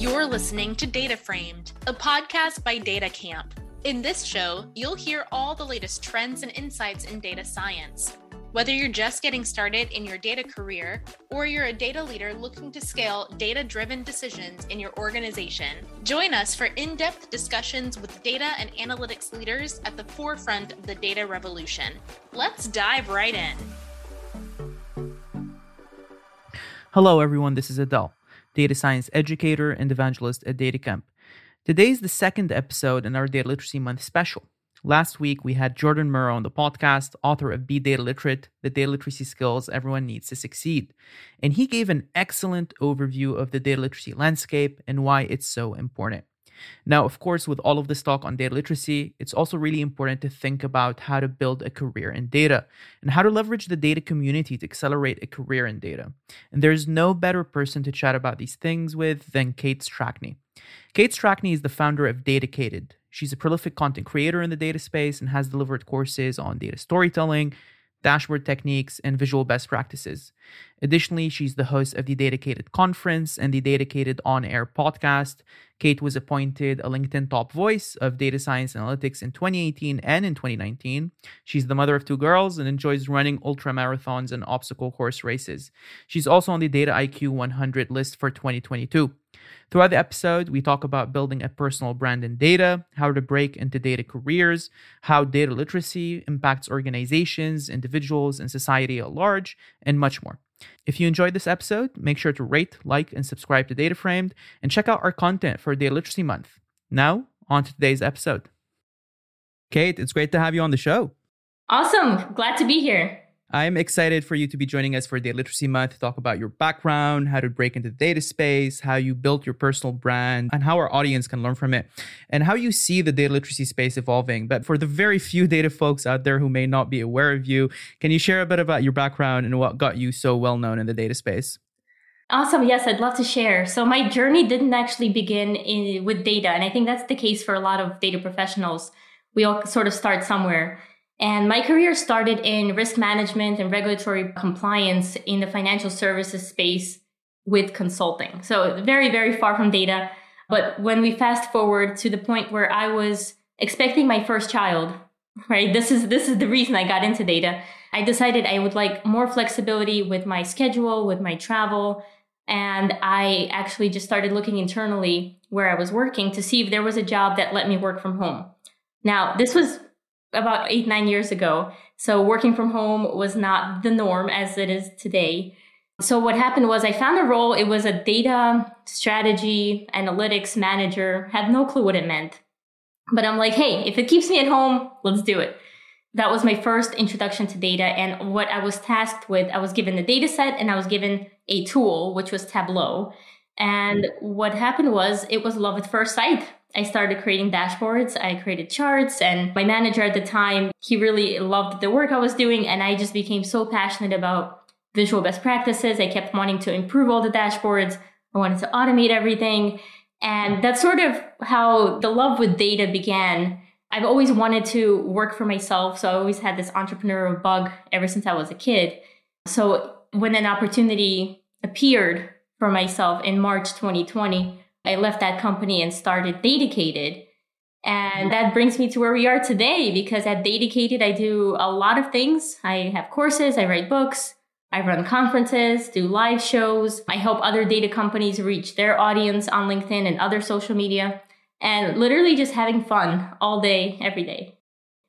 You're listening to Data Framed, a podcast by Data Camp. In this show, you'll hear all the latest trends and insights in data science. Whether you're just getting started in your data career or you're a data leader looking to scale data driven decisions in your organization, join us for in depth discussions with data and analytics leaders at the forefront of the data revolution. Let's dive right in. Hello, everyone. This is Adele, data science educator and evangelist at DataCamp. Today is the second episode in our Data Literacy Month special. Last week, we had Jordan Morrow on the podcast, author of Be Data Literate, the data literacy skills everyone needs to succeed. And he gave an excellent overview of the data literacy landscape and why it's so important. Now, of course, with all of this talk on data literacy, it's also really important to think about how to build a career in data and how to leverage the data community to accelerate a career in data. And there's no better person to chat about these things with than Kate Strachnyi. Kate Strachnyi is the founder of Datacated. She's a prolific content creator in the data space and has delivered courses on data storytelling, dashboard techniques, and visual best practices. Additionally, she's the host of the Datacated Conference and the Datacated On Air podcast. Kate was appointed a LinkedIn top voice of data science analytics in 2018 and in 2019. She's the mother of two girls and enjoys running ultra marathons and obstacle course races. She's also on the Data IQ 100 list for 2022. Throughout the episode, we talk about building a personal brand in data, how to break into data careers, how data literacy impacts organizations, individuals, and society at large, and much more. If you enjoyed this episode, make sure to rate, like, and subscribe to Data Framed, and check out our content for Data Literacy Month. Now, on to today's episode. Kate, it's great to have you on the show. Awesome. Glad to be here. I'm excited for you to be joining us for Data Literacy Month to talk about your background, how to break into the data space, how you built your personal brand, and how our audience can learn from it, and how you see the data literacy space evolving. But for the very few data folks out there who may not be aware of you, can you share a bit about your background and what got you so well known in the data space? Awesome. Yes, I'd love to share. So my journey didn't actually begin in, with data, and I think that's the case for a lot of data professionals. We all sort of start somewhere. And my career started in risk management and regulatory compliance in the financial services space with consulting. So very, very far from data. But when we fast forward to the point where I was expecting my first child, right? This is this is the reason I got into data. I decided I would like more flexibility with my schedule, with my travel, and I actually just started looking internally where I was working to see if there was a job that let me work from home. Now, this was about eight, nine years ago. So working from home was not the norm as it is today. So what happened was I found a role. It was a data strategy analytics manager. Had no clue what it meant. But I'm like, hey, if it keeps me at home, let's do it. That was my first introduction to data. And what I was tasked with, I was given a data set and I was given a tool, which was Tableau. And what happened was it was love at first sight. I started creating dashboards, I created charts, and my manager at the time, he really loved the work I was doing, and I just became so passionate about visual best practices. I kept wanting to improve all the dashboards. I wanted to automate everything. And that's sort of how the love with data began. I've always wanted to work for myself, so I always had this entrepreneurial bug ever since I was a kid. So when an opportunity appeared for myself in March 2020, I left that company and started Datacated. And mm. that brings me to where we are today because at Datacated, I do a lot of things. I have courses, I write books, I run conferences, do live shows. I help other data companies reach their audience on LinkedIn and other social media, and literally just having fun all day, every day.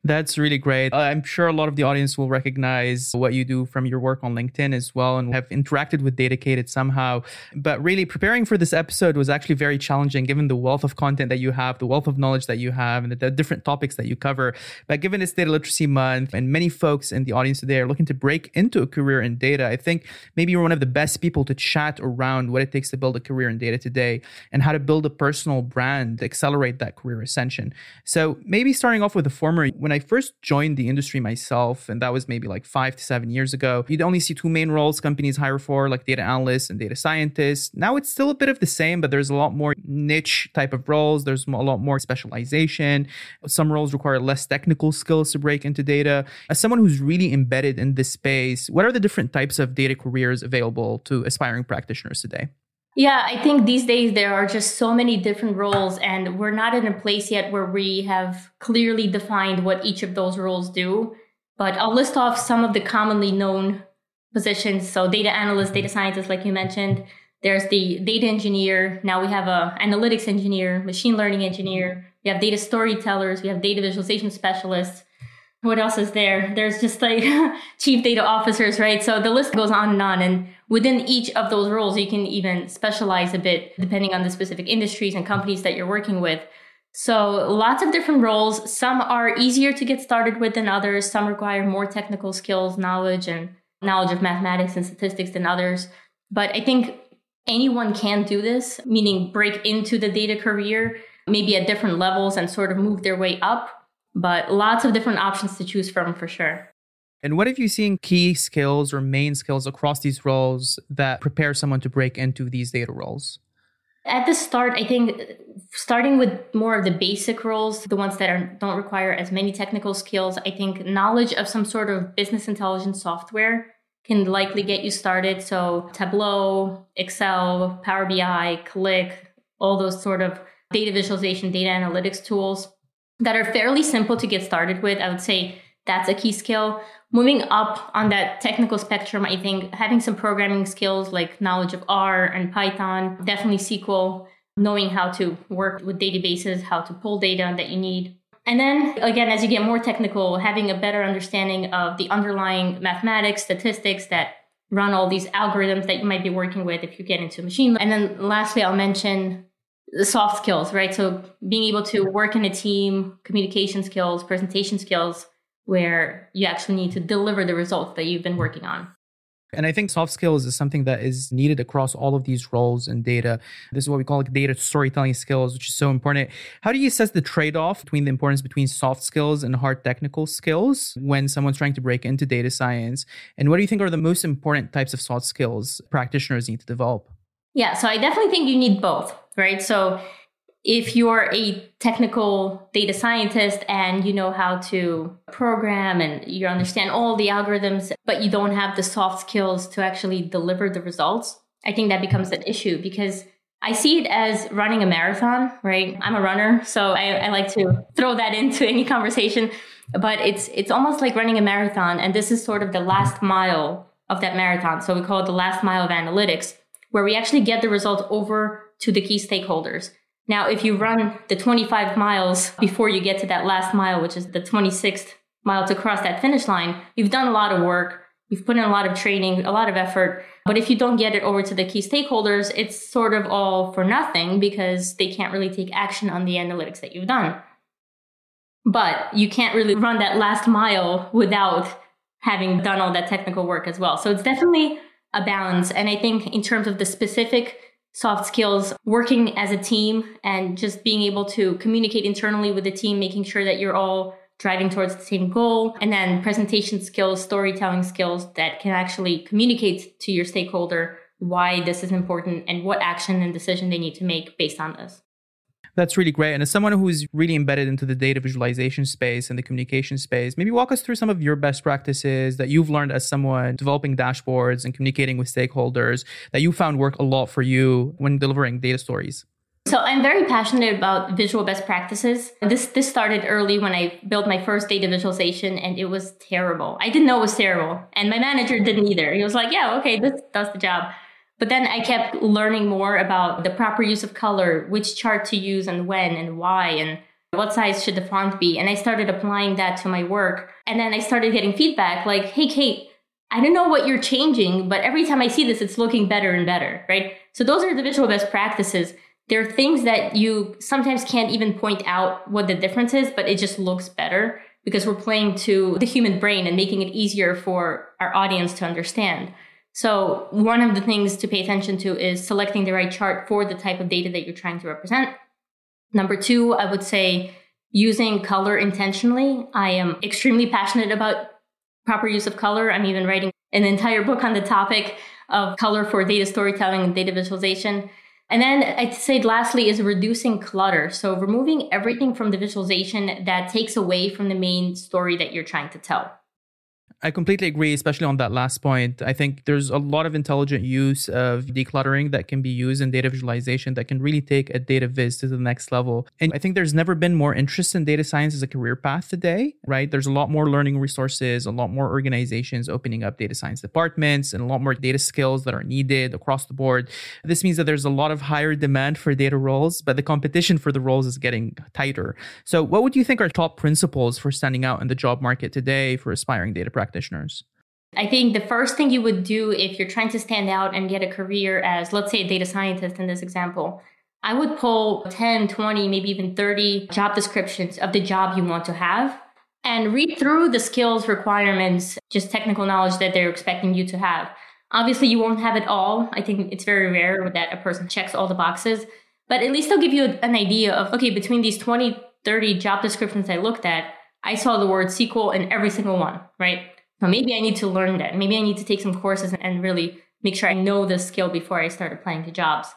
That's really great. Uh, I'm sure a lot of the audience will recognize what you do from your work on LinkedIn as well and have interacted with Datacated somehow. But really, preparing for this episode was actually very challenging given the wealth of content that you have, the wealth of knowledge that you have, and the, the different topics that you cover. But given it's Data Literacy Month and many folks in the audience today are looking to break into a career in data, I think maybe you're one of the best people to chat around what it takes to build a career in data today and how to build a personal brand accelerate that career ascension. So maybe starting off with the former, when when I first joined the industry myself, and that was maybe like five to seven years ago, you'd only see two main roles companies hire for, like data analysts and data scientists. Now it's still a bit of the same, but there's a lot more niche type of roles. There's a lot more specialization. Some roles require less technical skills to break into data. As someone who's really embedded in this space, what are the different types of data careers available to aspiring practitioners today? Yeah, I think these days there are just so many different roles, and we're not in a place yet where we have clearly defined what each of those roles do. But I'll list off some of the commonly known positions. So, data analyst, data scientist, like you mentioned. There's the data engineer. Now we have a analytics engineer, machine learning engineer. We have data storytellers. We have data visualization specialists what else is there? There's just like chief data officers, right? So the list goes on and on. And within each of those roles, you can even specialize a bit depending on the specific industries and companies that you're working with. So lots of different roles. Some are easier to get started with than others. Some require more technical skills, knowledge, and knowledge of mathematics and statistics than others. But I think anyone can do this, meaning break into the data career, maybe at different levels and sort of move their way up but lots of different options to choose from for sure. And what have you seen key skills or main skills across these roles that prepare someone to break into these data roles? At the start, I think starting with more of the basic roles, the ones that are, don't require as many technical skills, I think knowledge of some sort of business intelligence software can likely get you started. So Tableau, Excel, Power BI, Qlik, all those sort of data visualization, data analytics tools that are fairly simple to get started with. I would say that's a key skill. Moving up on that technical spectrum, I think having some programming skills like knowledge of R and Python, definitely SQL, knowing how to work with databases, how to pull data that you need. And then again, as you get more technical, having a better understanding of the underlying mathematics, statistics that run all these algorithms that you might be working with if you get into machine learning. And then lastly, I'll mention the soft skills, right? So being able to work in a team, communication skills, presentation skills, where you actually need to deliver the results that you've been working on. And I think soft skills is something that is needed across all of these roles in data. This is what we call like data storytelling skills, which is so important. How do you assess the trade off between the importance between soft skills and hard technical skills when someone's trying to break into data science? And what do you think are the most important types of soft skills practitioners need to develop? Yeah, so I definitely think you need both, right? So if you're a technical data scientist and you know how to program and you understand all the algorithms, but you don't have the soft skills to actually deliver the results, I think that becomes an issue because I see it as running a marathon, right? I'm a runner, so I, I like to throw that into any conversation. But it's it's almost like running a marathon, and this is sort of the last mile of that marathon. So we call it the last mile of analytics where we actually get the result over to the key stakeholders. Now, if you run the 25 miles before you get to that last mile, which is the 26th mile to cross that finish line, you've done a lot of work. You've put in a lot of training, a lot of effort. But if you don't get it over to the key stakeholders, it's sort of all for nothing because they can't really take action on the analytics that you've done. But you can't really run that last mile without having done all that technical work as well. So it's definitely a balance. And I think in terms of the specific soft skills, working as a team and just being able to communicate internally with the team, making sure that you're all driving towards the same goal, and then presentation skills, storytelling skills that can actually communicate to your stakeholder why this is important and what action and decision they need to make based on this. That's really great. And as someone who's really embedded into the data visualization space and the communication space, maybe walk us through some of your best practices that you've learned as someone developing dashboards and communicating with stakeholders that you found work a lot for you when delivering data stories. So I'm very passionate about visual best practices. This this started early when I built my first data visualization and it was terrible. I didn't know it was terrible. And my manager didn't either. He was like, "Yeah, okay, this does the job." But then I kept learning more about the proper use of color, which chart to use and when and why, and what size should the font be. And I started applying that to my work. And then I started getting feedback like, hey, Kate, I don't know what you're changing, but every time I see this, it's looking better and better, right? So those are the visual best practices. There are things that you sometimes can't even point out what the difference is, but it just looks better because we're playing to the human brain and making it easier for our audience to understand. So one of the things to pay attention to is selecting the right chart for the type of data that you're trying to represent. Number two, I would say using color intentionally. I am extremely passionate about proper use of color. I'm even writing an entire book on the topic of color for data storytelling and data visualization. And then I'd say lastly is reducing clutter. So removing everything from the visualization that takes away from the main story that you're trying to tell. I completely agree, especially on that last point. I think there's a lot of intelligent use of decluttering that can be used in data visualization that can really take a data viz to the next level. And I think there's never been more interest in data science as a career path today, right? There's a lot more learning resources, a lot more organizations opening up data science departments, and a lot more data skills that are needed across the board. This means that there's a lot of higher demand for data roles, but the competition for the roles is getting tighter. So, what would you think are top principles for standing out in the job market today for aspiring data practitioners? Practitioners? I think the first thing you would do if you're trying to stand out and get a career as, let's say, a data scientist in this example, I would pull 10, 20, maybe even 30 job descriptions of the job you want to have and read through the skills requirements, just technical knowledge that they're expecting you to have. Obviously, you won't have it all. I think it's very rare that a person checks all the boxes, but at least they'll give you an idea of, okay, between these 20, 30 job descriptions I looked at, I saw the word SQL in every single one, right? Maybe I need to learn that. Maybe I need to take some courses and really make sure I know the skill before I start applying to jobs.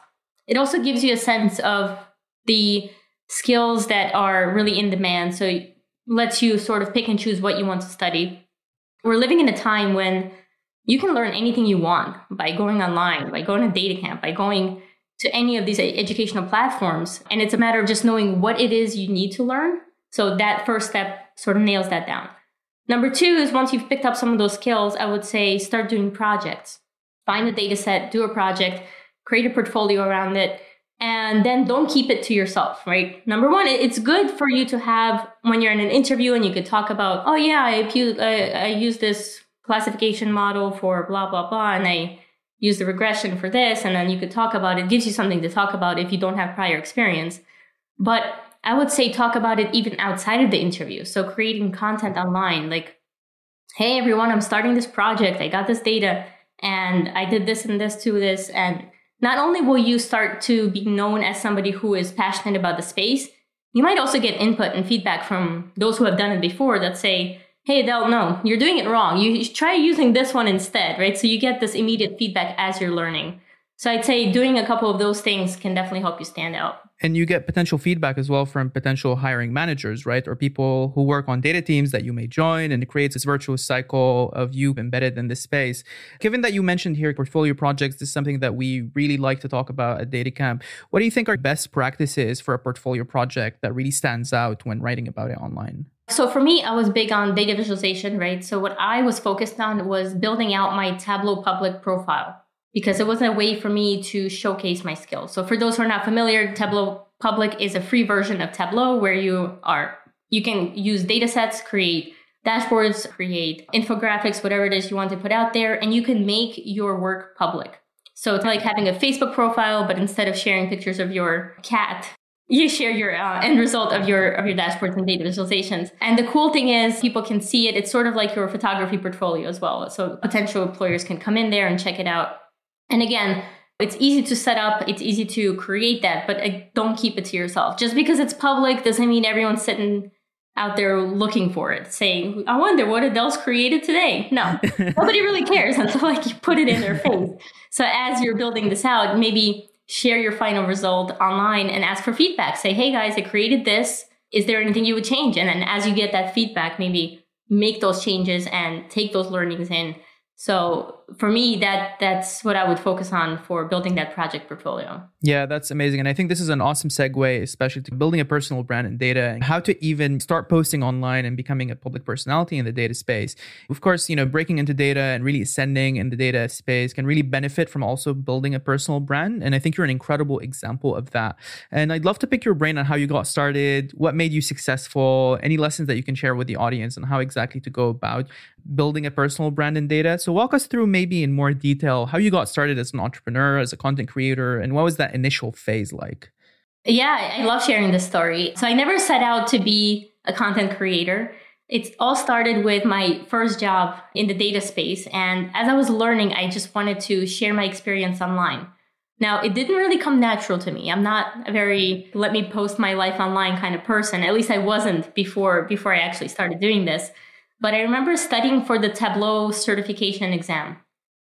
It also gives you a sense of the skills that are really in demand. So it lets you sort of pick and choose what you want to study. We're living in a time when you can learn anything you want by going online, by going to data camp, by going to any of these educational platforms. And it's a matter of just knowing what it is you need to learn. So that first step sort of nails that down. Number two is once you've picked up some of those skills, I would say start doing projects. Find a data set, do a project, create a portfolio around it, and then don't keep it to yourself, right? Number one, it's good for you to have when you're in an interview and you could talk about, oh yeah, I, I, I use this classification model for blah, blah, blah, and I use the regression for this, and then you could talk about it. it gives you something to talk about if you don't have prior experience. But I would say talk about it even outside of the interview. So creating content online, like, hey everyone, I'm starting this project. I got this data and I did this and this to this. And not only will you start to be known as somebody who is passionate about the space, you might also get input and feedback from those who have done it before that say, hey, they'll know you're doing it wrong. You try using this one instead, right? So you get this immediate feedback as you're learning. So I'd say doing a couple of those things can definitely help you stand out and you get potential feedback as well from potential hiring managers, right? Or people who work on data teams that you may join, and it creates this virtuous cycle of you embedded in this space. Given that you mentioned here portfolio projects this is something that we really like to talk about at DataCamp. What do you think are best practices for a portfolio project that really stands out when writing about it online? So for me, I was big on data visualization, right? So what I was focused on was building out my Tableau public profile because it was a way for me to showcase my skills. So for those who are not familiar, Tableau Public is a free version of Tableau where you are you can use data sets, create dashboards, create infographics, whatever it is you want to put out there, and you can make your work public. So it's like having a Facebook profile, but instead of sharing pictures of your cat, you share your uh, end result of your of your dashboards and data visualizations. And the cool thing is people can see it. It's sort of like your photography portfolio as well. So potential employers can come in there and check it out and again, it's easy to set up, it's easy to create that, but uh, don't keep it to yourself. Just because it's public doesn't mean everyone's sitting out there looking for it, saying, I wonder what Adele's created today. No, nobody really cares until like you put it in their face. So as you're building this out, maybe share your final result online and ask for feedback. Say, hey guys, I created this. Is there anything you would change? And then as you get that feedback, maybe make those changes and take those learnings in so for me, that that's what I would focus on for building that project portfolio. Yeah, that's amazing. And I think this is an awesome segue, especially to building a personal brand in data and how to even start posting online and becoming a public personality in the data space. Of course, you know, breaking into data and really ascending in the data space can really benefit from also building a personal brand. And I think you're an incredible example of that. And I'd love to pick your brain on how you got started, what made you successful, any lessons that you can share with the audience on how exactly to go about building a personal brand in data. So walk us through maybe in more detail how you got started as an entrepreneur, as a content creator, and what was that initial phase like? Yeah, I love sharing this story. So I never set out to be a content creator. It all started with my first job in the data space. And as I was learning, I just wanted to share my experience online. Now, it didn't really come natural to me. I'm not a very let me post my life online kind of person. At least I wasn't before before I actually started doing this. But I remember studying for the Tableau certification exam,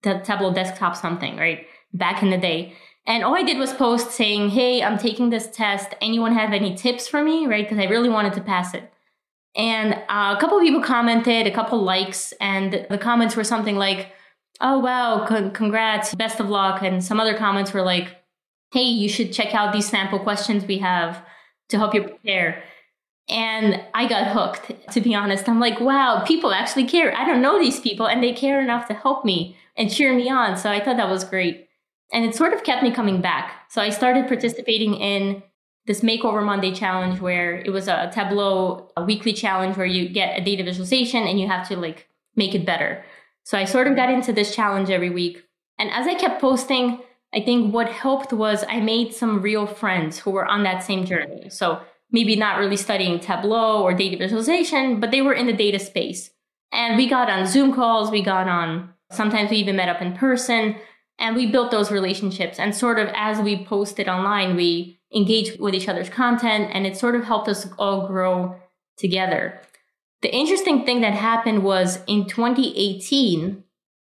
the Tableau desktop something, right? Back in the day. And all I did was post saying, Hey, I'm taking this test. Anyone have any tips for me? Right? Because I really wanted to pass it. And uh, a couple people commented, a couple likes, and the comments were something like, oh, wow, con- congrats, best of luck. And some other comments were like, hey, you should check out these sample questions we have to help you prepare. And I got hooked, to be honest. I'm like, wow, people actually care. I don't know these people, and they care enough to help me and cheer me on. So I thought that was great. And it sort of kept me coming back. So I started participating in this Makeover Monday challenge where it was a Tableau a weekly challenge where you get a data visualization and you have to like make it better. So I sort of got into this challenge every week. And as I kept posting, I think what helped was I made some real friends who were on that same journey. So maybe not really studying Tableau or data visualization, but they were in the data space. And we got on Zoom calls, we got on, sometimes we even met up in person, and we built those relationships. And sort of as we posted online, we engaged with each other's content, and it sort of helped us all grow together. The interesting thing that happened was in 2018,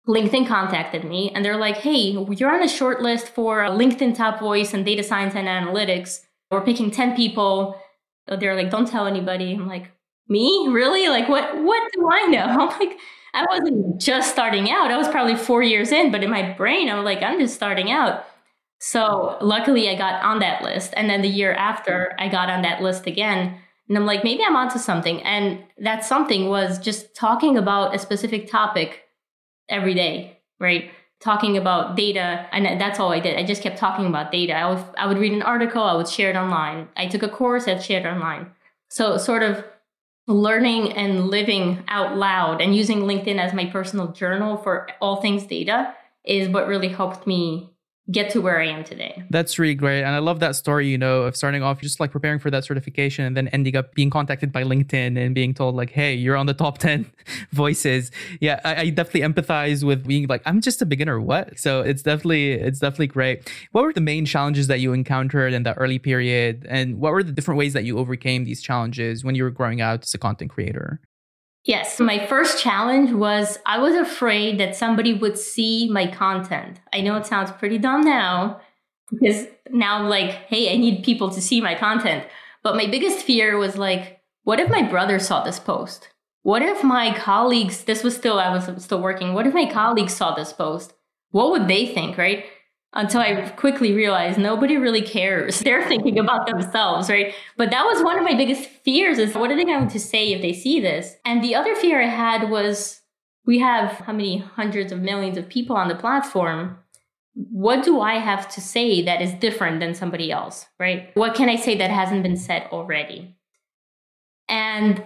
LinkedIn contacted me and they're like, hey, you're on a short list for LinkedIn Top Voice and Data Science and Analytics. We're picking 10 people. They're like, don't tell anybody. I'm like, me? Really? Like, what, what do I know? I'm like, I wasn't just starting out. I was probably four years in, but in my brain, I'm like, I'm just starting out. So luckily, I got on that list. And then the year after, I got on that list again. And I'm like, maybe I'm onto something. And that something was just talking about a specific topic every day, right? Talking about data. And that's all I did. I just kept talking about data. I would, I would read an article, I would share it online. I took a course, I'd share it online. So sort of learning and living out loud and using LinkedIn as my personal journal for all things data is what really helped me get to where I am today. That's really great. And I love that story, you know, of starting off just like preparing for that certification and then ending up being contacted by LinkedIn and being told, like, hey, you're on the top 10 voices. Yeah, I, I, definitely empathize with being like, I'm just a beginner. What? So it's definitely, it's definitely great. What were the main challenges that you encountered in that early period? And what were the different ways that you overcame these challenges when you were growing out as a content creator? Yes, my first challenge was I was afraid that somebody would see my content. I know it sounds pretty dumb now because now I'm like, hey, I need people to see my content. But my biggest fear was like, what if my brother saw this post? What if my colleagues, this was still, I was still working, what if my colleagues saw this post? What would they think, right? Until I quickly realized nobody really cares. They're thinking about themselves, right? But that was one of my biggest fears is what are they going to say if they see this? And the other fear I had was we have how many hundreds of millions of people on the platform. What do I have to say that is different than somebody else, right? What can I say that hasn't been said already? And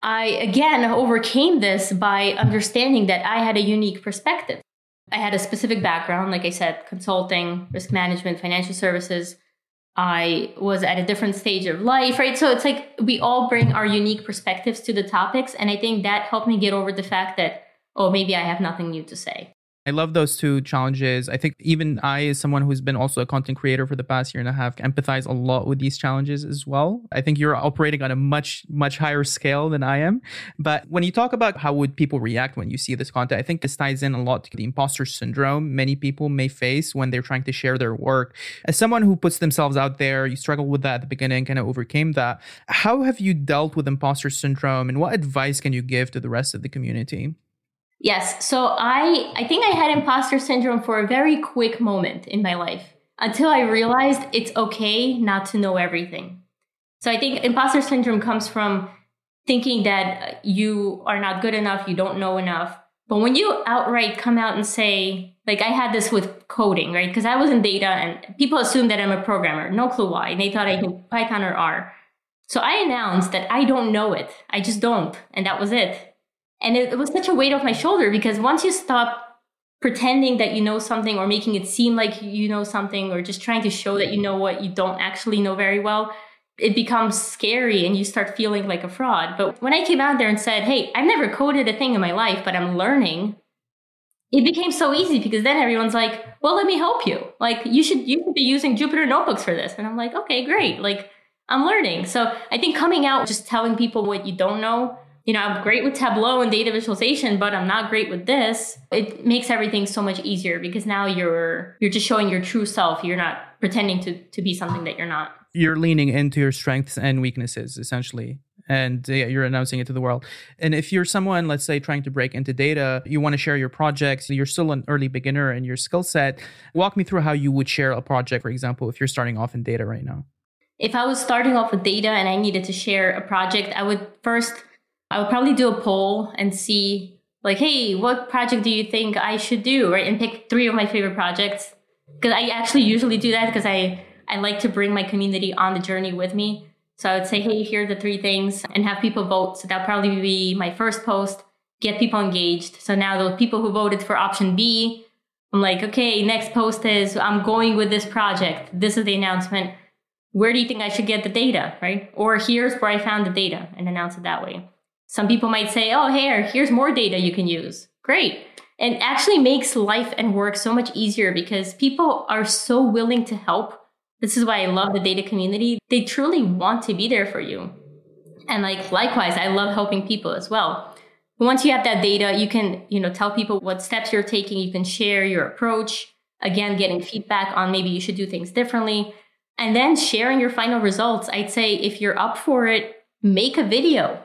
I again overcame this by understanding that I had a unique perspective. I had a specific background, like I said, consulting, risk management, financial services. I was at a different stage of life, right? So it's like we all bring our unique perspectives to the topics. And I think that helped me get over the fact that, oh, maybe I have nothing new to say. I love those two challenges. I think even I, as someone who's been also a content creator for the past year and a half, empathize a lot with these challenges as well. I think you're operating on a much, much higher scale than I am. But when you talk about how would people react when you see this content, I think this ties in a lot to the imposter syndrome many people may face when they're trying to share their work. As someone who puts themselves out there, you struggled with that at the beginning, kind of overcame that. How have you dealt with imposter syndrome and what advice can you give to the rest of the community? Yes. So I I think I had imposter syndrome for a very quick moment in my life until I realized it's okay not to know everything. So I think imposter syndrome comes from thinking that uh, you are not good enough, you don't know enough. But when you outright come out and say, like I had this with coding, right? Because I was in data and people assumed that I'm a programmer, no clue why. And they thought I knew Python or R. So I announced that I don't know it. I just don't. And that was it. And it, it was such a weight off my shoulder because once you stop pretending that you know something or making it seem like you know something or just trying to show that you know what you don't actually know very well, it becomes scary and you start feeling like a fraud. But when I came out there and said, Hey, I've never coded a thing in my life, but I'm learning, it became so easy because then everyone's like, Well, let me help you. Like you should you should be using Jupyter notebooks for this. And I'm like, okay, great. Like I'm learning. So I think coming out just telling people what you don't know you know, I'm great with Tableau and data visualization, but I'm not great with this. It makes everything so much easier because now you're you're just showing your true self. You're not pretending to to be something that you're not. you're leaning into your strengths and weaknesses essentially and yeah, you're announcing it to the world. And if you're someone, let's say, trying to break into data, you want to share your projects, you're still an early beginner in your skill set. Walk me through how you would share a project, for example, if you're starting off in data right now. If I was starting off with data and I needed to share a project, I would first, I would probably do a poll and see, like, hey, what project do you think I should do, right? And pick three of my favorite projects. Because I actually usually do that because I, I like to bring my community on the journey with me. So I would say, hey, here are the three things and have people vote. So that'll probably be my first post, get people engaged. So now those people who voted for option B, I'm like, okay, next post is I'm going with this project. This is the announcement. Where do you think I should get the data, right? Or here's where I found the data and announce it that way. Some people might say, oh, here, here's more data you can use. Great. And actually makes life and work so much easier because people are so willing to help this is why I love the data community. They truly want to be there for you. And like likewise, I love helping people as well. Once you have that data, you can, you know, tell people what steps you're taking. You can share your approach. Again, getting feedback on maybe you should do things differently. And then sharing your final results. I'd say if you're up for it, make a video,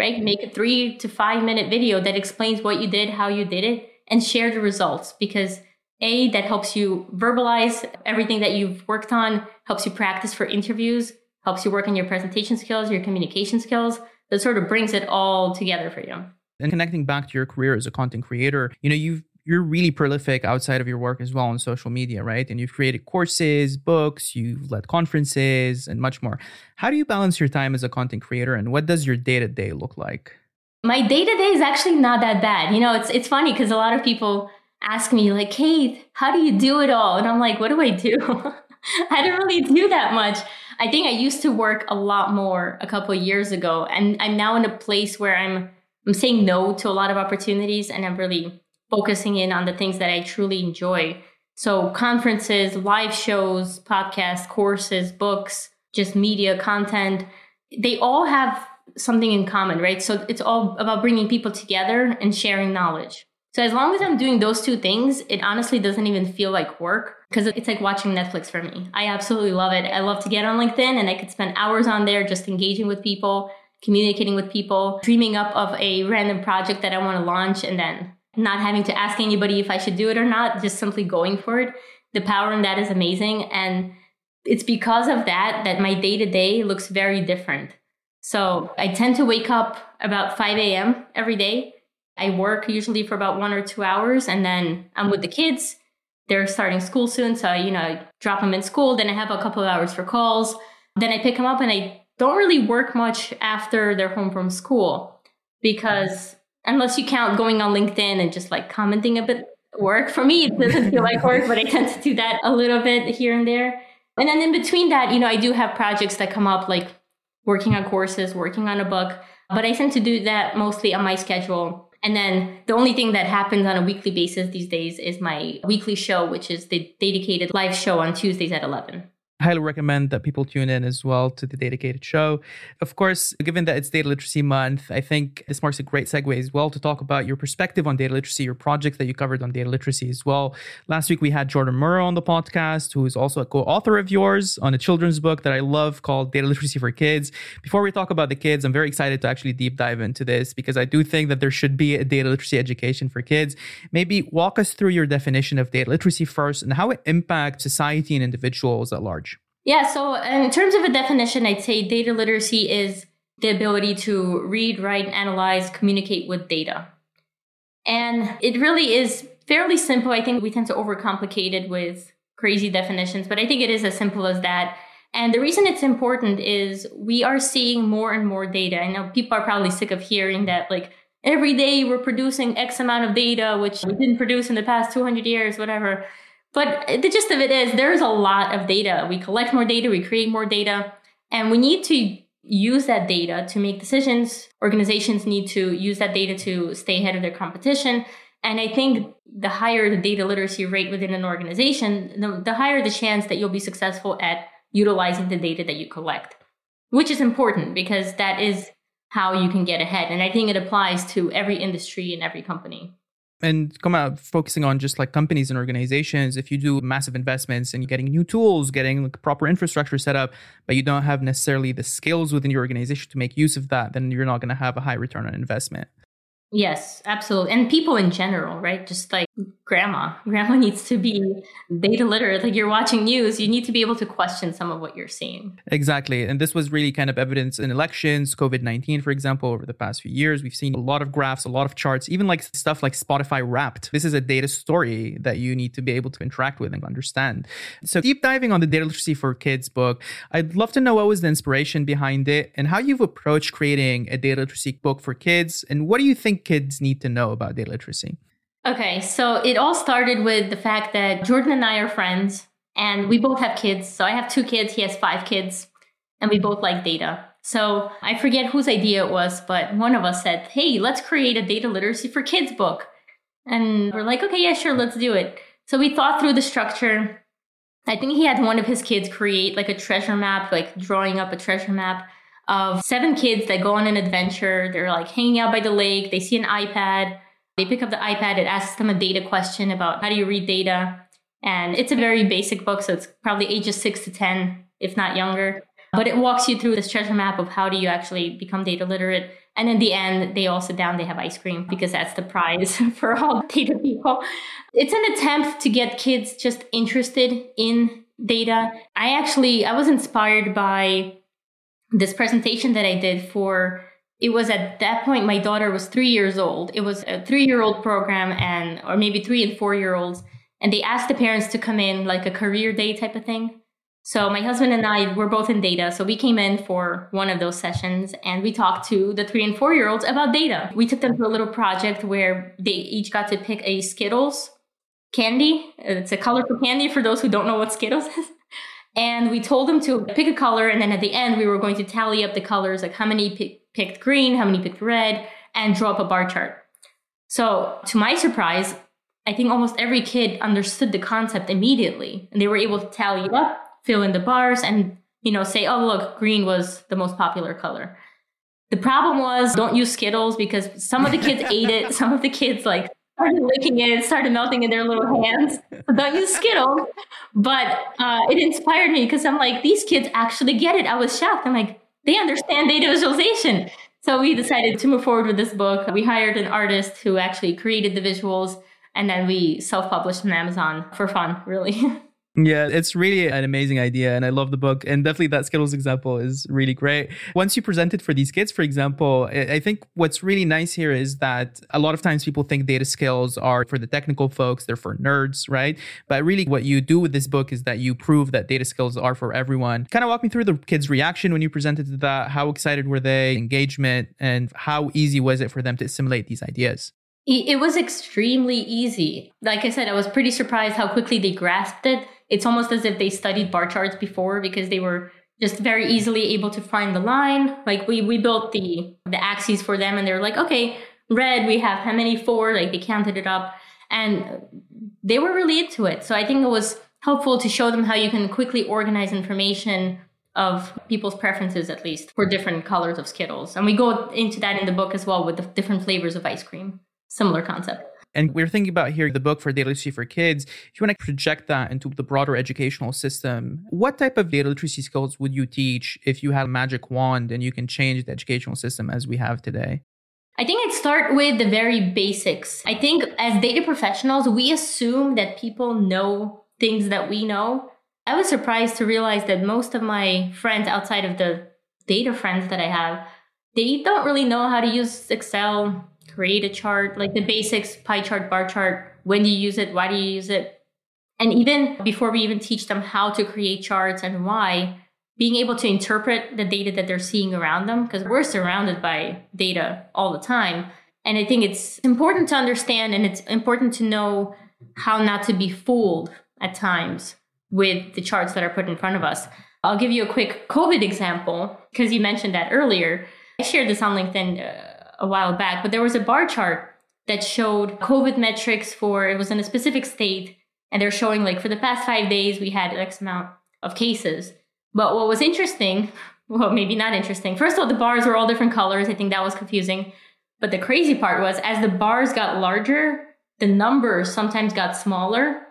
right? Make a three to five minute video that explains what you did, how you did it, and share the results because a, that helps you verbalize everything that you've worked on, helps you practice for interviews, helps you work on your presentation skills, your communication skills. That sort of brings it all together for you. And connecting back to your career as a content creator, you know, you've you're really prolific outside of your work as well on social media, right? And you've created courses, books, you've led conferences, and much more. How do you balance your time as a content creator, and what does your day to day look like? My day to day is actually not that bad. You know, it's it's funny because a lot of people ask me like, Kate, how do you do it all? And I'm like, what do I do? I don't really do that much. I think I used to work a lot more a couple of years ago, and I'm now in a place where I'm I'm saying no to a lot of opportunities, and I'm really focusing in on the things that I truly enjoy. So conferences, live shows, podcasts, courses, books, just media content, they all have something in common, right? So it's all about bringing people together and sharing knowledge. So as long as I'm doing those two things, it honestly doesn't even feel like work because it's like watching Netflix for me. I absolutely love it. I love to get on LinkedIn and I could spend hours on there just engaging with people, communicating with people, dreaming up of a random project that I want to launch and then not having to ask anybody if I should do it or not, just simply going for it. The power in that is amazing. And it's because of that that my day to day looks very different. So I tend to wake up about 5 a.m. every day I work usually for about one or two hours and then I'm with the kids. They're starting school soon. So, you know, I drop them in school. Then I have a couple of hours for calls. Then I pick them up and I don't really work much after they're home from school because unless you count going on LinkedIn and just like commenting a bit work. For me, it doesn't feel like work, but I tend to do that a little bit here and there. And then in between that, you know, I do have projects that come up like working on courses, working on a book, but I tend to do that mostly on my schedule. And then the only thing that happens on a weekly basis these days is my weekly show, which is the Datacated live show on Tuesdays at 11 highly recommend that people tune in as well to the Datacated show. Of course, given that it's Data Literacy Month, I think this marks a great segue as well to talk about your perspective on data literacy, your projects that you covered on data literacy as well. Last week, we had Jordan Morrow on the podcast, who is also a co author of yours on a children's book that I love called Data Literacy for Kids. Before we talk about the kids, I'm very excited to actually deep dive into this because I do think that there should be a data literacy education for kids. Maybe walk us through your definition of data literacy first and how it impacts society and individuals at large. Yeah, so in terms of a definition, I'd say data literacy is the ability to read, write, analyze, communicate with data. And it really is fairly simple. I think we tend to overcomplicate it with crazy definitions, but I think it is as simple as that. And the reason it's important is we are seeing more and more data. I know people are probably sick of hearing that, like, every day we're producing X amount of data, which we didn't produce in the past 200 years, whatever. But the gist of it is there's a lot of data. We collect more data, we create more data, and we need to use that data to make decisions. Organizations need to use that data to stay ahead of their competition. And I think the higher the data literacy rate within an organization, the, the higher the chance that you'll be successful at utilizing the data that you collect, which is important because that is how you can get ahead. And I think it applies to every industry and every company. And come out focusing on just like companies and organizations if you do massive investments and you're getting new tools getting like proper infrastructure set up but you don't have necessarily the skills within your organization to make use of that then you're not going to have a high return on investment Yes, absolutely. And people in general, right? Just like grandma. Grandma needs to be data literate. Like you're watching news, you need to be able to question some of what you're seeing. Exactly. And this was really kind of evidence in elections, COVID 19, for example, over the past few years. We've seen a lot of graphs, a lot of charts, even like stuff like Spotify Wrapped. This is a data story that you need to be able to interact with and understand. So, deep diving on the Data Literacy for Kids book, I'd love to know what was the inspiration behind it and how you've approached creating a data literacy book for kids. And what do you think kids need to know about data literacy? Okay, so it all started with the fact that Jordan and I are friends, and we both have kids. So I have two kids, he has five kids, and we both like data. So I forget whose idea it was, but one of us said, Hey, let's create a data literacy for kids book. And we're like, Okay, yeah, sure, let's do it. So we thought through the structure. I think he had one of his kids create like a treasure map, like drawing up a treasure map of seven kids that go on an adventure. They're like hanging out by the lake. They see an iPad. They pick up the iPad. It asks them a data question about how do you read data. And it's a very basic book. So it's probably ages six to 10, if not younger. But it walks you through this treasure map of how do you actually become data literate. And in the end, they all sit down, they have ice cream because that's the prize for all data people. It's an attempt to get kids just interested in data. I actually, I was inspired by this presentation that I did for it was at that point my daughter was three years old. It was a three year old program and or maybe three and four year olds. And they asked the parents to come in like a career day type of thing. So my husband and I were both in data. So we came in for one of those sessions and we talked to the three and four year olds about data. We took them to a little project where they each got to pick a Skittles candy. It's a colorful candy for those who don't know what Skittles is. And we told them to pick a color. And then at the end, we were going to tally up the colors, like how many picked green, how many picked red, and draw up a bar chart. So to my surprise, I think almost every kid understood the concept immediately. And they were able to tally up, fill in the bars, and you know, say, oh, look, green was the most popular color. The problem was don't use Skittles because some of the kids ate it. Some of the kids like started licking it, started melting in their little hands. So don't use Skittles. But uh, it inspired me because I'm like, these kids actually get it. I was shocked. I'm like, they understand data visualization. So we decided to move forward with this book. We hired an artist who actually created the visuals, and then we self published on Amazon for fun, really. Yeah, it's really an amazing idea. And I love the book. And definitely that Skittles example is really great. Once you present it for these kids, for example, I think what's really nice here is that a lot of times people think data skills are for the technical folks, they're for nerds, right? But really, what you do with this book is that you prove that data skills are for everyone. Kind of walk me through the kids' reaction when you presented that. How excited were they, engagement, and how easy was it for them to assimilate these ideas? It was extremely easy. Like I said, I was pretty surprised how quickly they grasped it it's almost as if they studied bar charts before because they were just very easily able to find the line. Like we we built the the axes for them and they were like, okay, red, we have how many four? Like they counted it up and they were really into it. So I think it was helpful to show them how you can quickly organize information of people's preferences at least for different colors of Skittles. And we go into that in the book as well with the different flavors of ice cream. Similar concept. And we're thinking about here the book for data literacy for kids. If you want to project that into the broader educational system, what type of data literacy skills would you teach if you had a magic wand and you can change the educational system as we have today? I think I'd start with the very basics. I think as data professionals, we assume that people know things that we know. I was surprised to realize that most of my friends outside of the data friends that I have, they don't really know how to use Excel, create a chart, like the basics, pie chart, bar chart, when do you use it, why do you use it? And even before we even teach them how to create charts and why, being able to interpret the data that they're seeing around them, because we're surrounded by data all the time. And I think it's important to understand and it's important to know how not to be fooled at times with the charts that are put in front of us. I'll give you a quick COVID example because you mentioned that earlier. I shared this on LinkedIn uh, a while back, but there was a bar chart that showed COVID metrics for it was in a specific state, and they're showing like for the past five days we had X amount of cases. But what was interesting, well, maybe not interesting. First of all, the bars were all different colors. I think that was confusing. But the crazy part was as the bars got larger, the numbers sometimes got smaller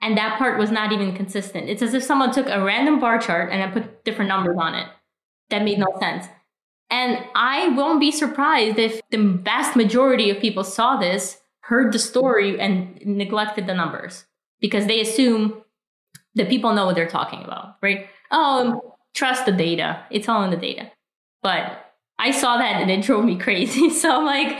and that part was not even consistent. It's as if someone took a random bar chart and then put different numbers on it. That made no sense. And I won't be surprised if the vast majority of people saw this, heard the story, and neglected the numbers because they assume that people know what they're talking about, right? Oh, um, trust the data. It's all in the data. But I saw that and it drove me crazy. So I'm like,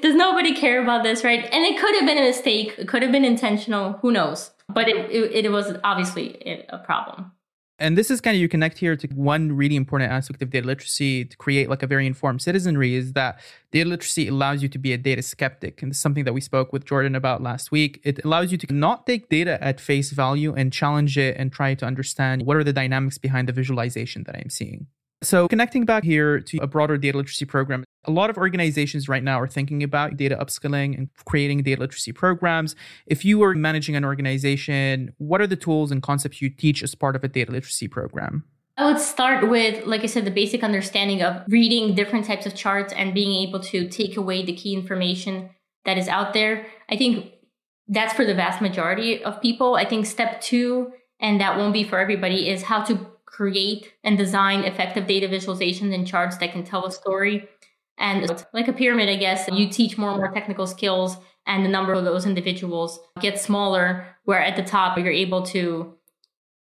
does nobody care about this, right? And it could have been a mistake. It could have been intentional. Who knows? But it, it, it was obviously a problem. And this is kind of you connect here to one really important aspect of data literacy to create like a very informed citizenry is that data literacy allows you to be a data skeptic. And something that we spoke with Jordan about last week. It allows you to not take data at face value and challenge it and try to understand what are the dynamics behind the visualization that I'm seeing. So, connecting back here to a broader data literacy program, a lot of organizations right now are thinking about data upskilling and creating data literacy programs. If you are managing an organization, what are the tools and concepts you teach as part of a data literacy program? I would start with, like I said, the basic understanding of reading different types of charts and being able to take away the key information that is out there. I think that's for the vast majority of people. I think step two, and that won't be for everybody, is how to create and design effective data visualizations and charts that can tell a story. And like a pyramid, I guess, you teach more and more technical skills, and the number of those individuals gets smaller, where at the top, you're able to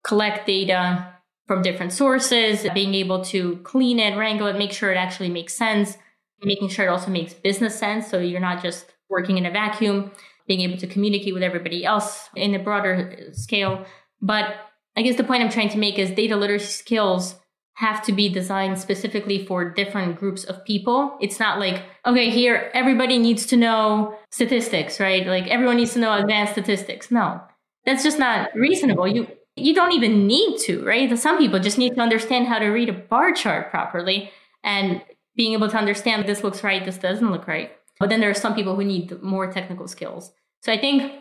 collect data from different sources, being able to clean it, wrangle it, make sure it actually makes sense, making sure it also makes business sense. So you're not just working in a vacuum, being able to communicate with everybody else in a broader scale. But I guess the point I'm trying to make is data literacy skills have to be designed specifically for different groups of people. It's not like, okay, here, everybody needs to know statistics, right? Like everyone needs to know advanced statistics. No, that's just not reasonable. You, you don't even need to, right? Some people just need to understand how to read a bar chart properly and being able to understand this looks right, this doesn't look right. But then there are some people who need more technical skills. So I think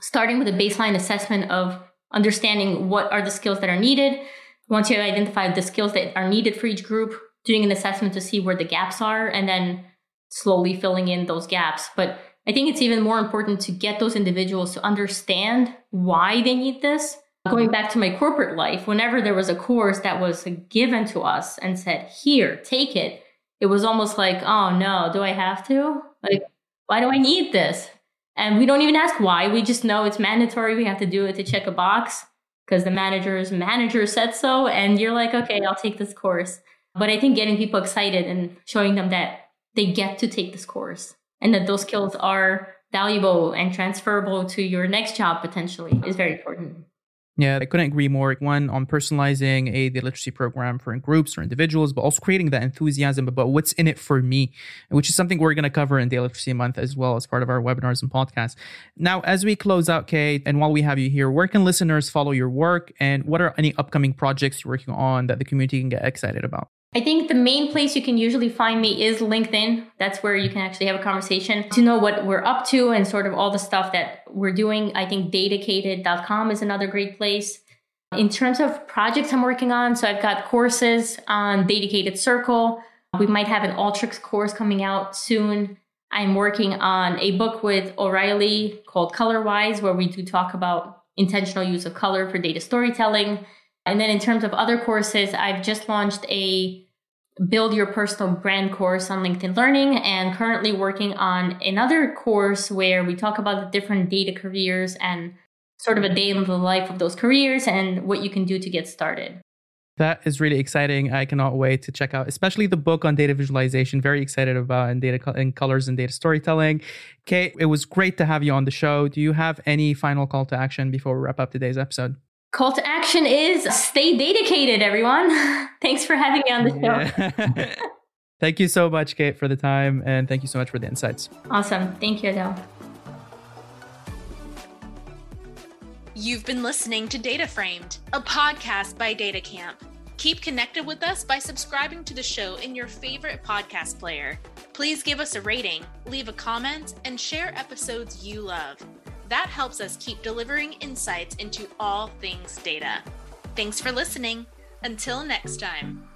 starting with a baseline assessment of understanding what are the skills that are needed. Once you have identified the skills that are needed for each group, doing an assessment to see where the gaps are, and then slowly filling in those gaps. But I think it's even more important to get those individuals to understand why they need this. Going back to my corporate life, whenever there was a course that was given to us and said, here, take it, it was almost like, oh no, do I have to? Like, why do I need this? And we don't even ask why. We just know it's mandatory. We have to do it to check a box because the manager's manager said so. And you're like, okay, I'll take this course. But I think getting people excited and showing them that they get to take this course and that those skills are valuable and transferable to your next job potentially is very important. Yeah, I couldn't agree more. One, on personalizing a the literacy program for groups or individuals, but also creating that enthusiasm about what's in it for me, which is something we're going to cover in the literacy month as well as part of our webinars and podcasts. Now, as we close out, Kate, and while we have you here, where can listeners follow your work and what are any upcoming projects you're working on that the community can get excited about? I think the main place you can usually find me is LinkedIn. That's where you can actually have a conversation to know what we're up to and sort of all the stuff that we're doing. I think datacated.com is another great place. In terms of projects I'm working on, so I've got courses on Datacated Circle. We might have an Alteryx course coming out soon. I'm working on a book with O'Reilly called Colorwise, where we do talk about intentional use of color for data storytelling. And then in terms of other courses, I've just launched a build your personal brand course on LinkedIn Learning and currently working on another course where we talk about the different data careers and sort of a day in the life of those careers and what you can do to get started. That is really exciting. I cannot wait to check out, especially the book on data visualization. Very excited about and data and colors and data storytelling. Kate, it was great to have you on the show. Do you have any final call to action before we wrap up today's episode? Call to action is stay dedicated, everyone. Thanks for having me on the show. Yeah. thank you so much, Kate, for the time. And thank you so much for the insights. Awesome. Thank you, Adel. You've been listening to Data Framed, a podcast by DataCamp. Keep connected with us by subscribing to the show in your favorite podcast player. Please give us a rating, leave a comment, and share episodes you love. That helps us keep delivering insights into all things data. Thanks for listening. Until next time.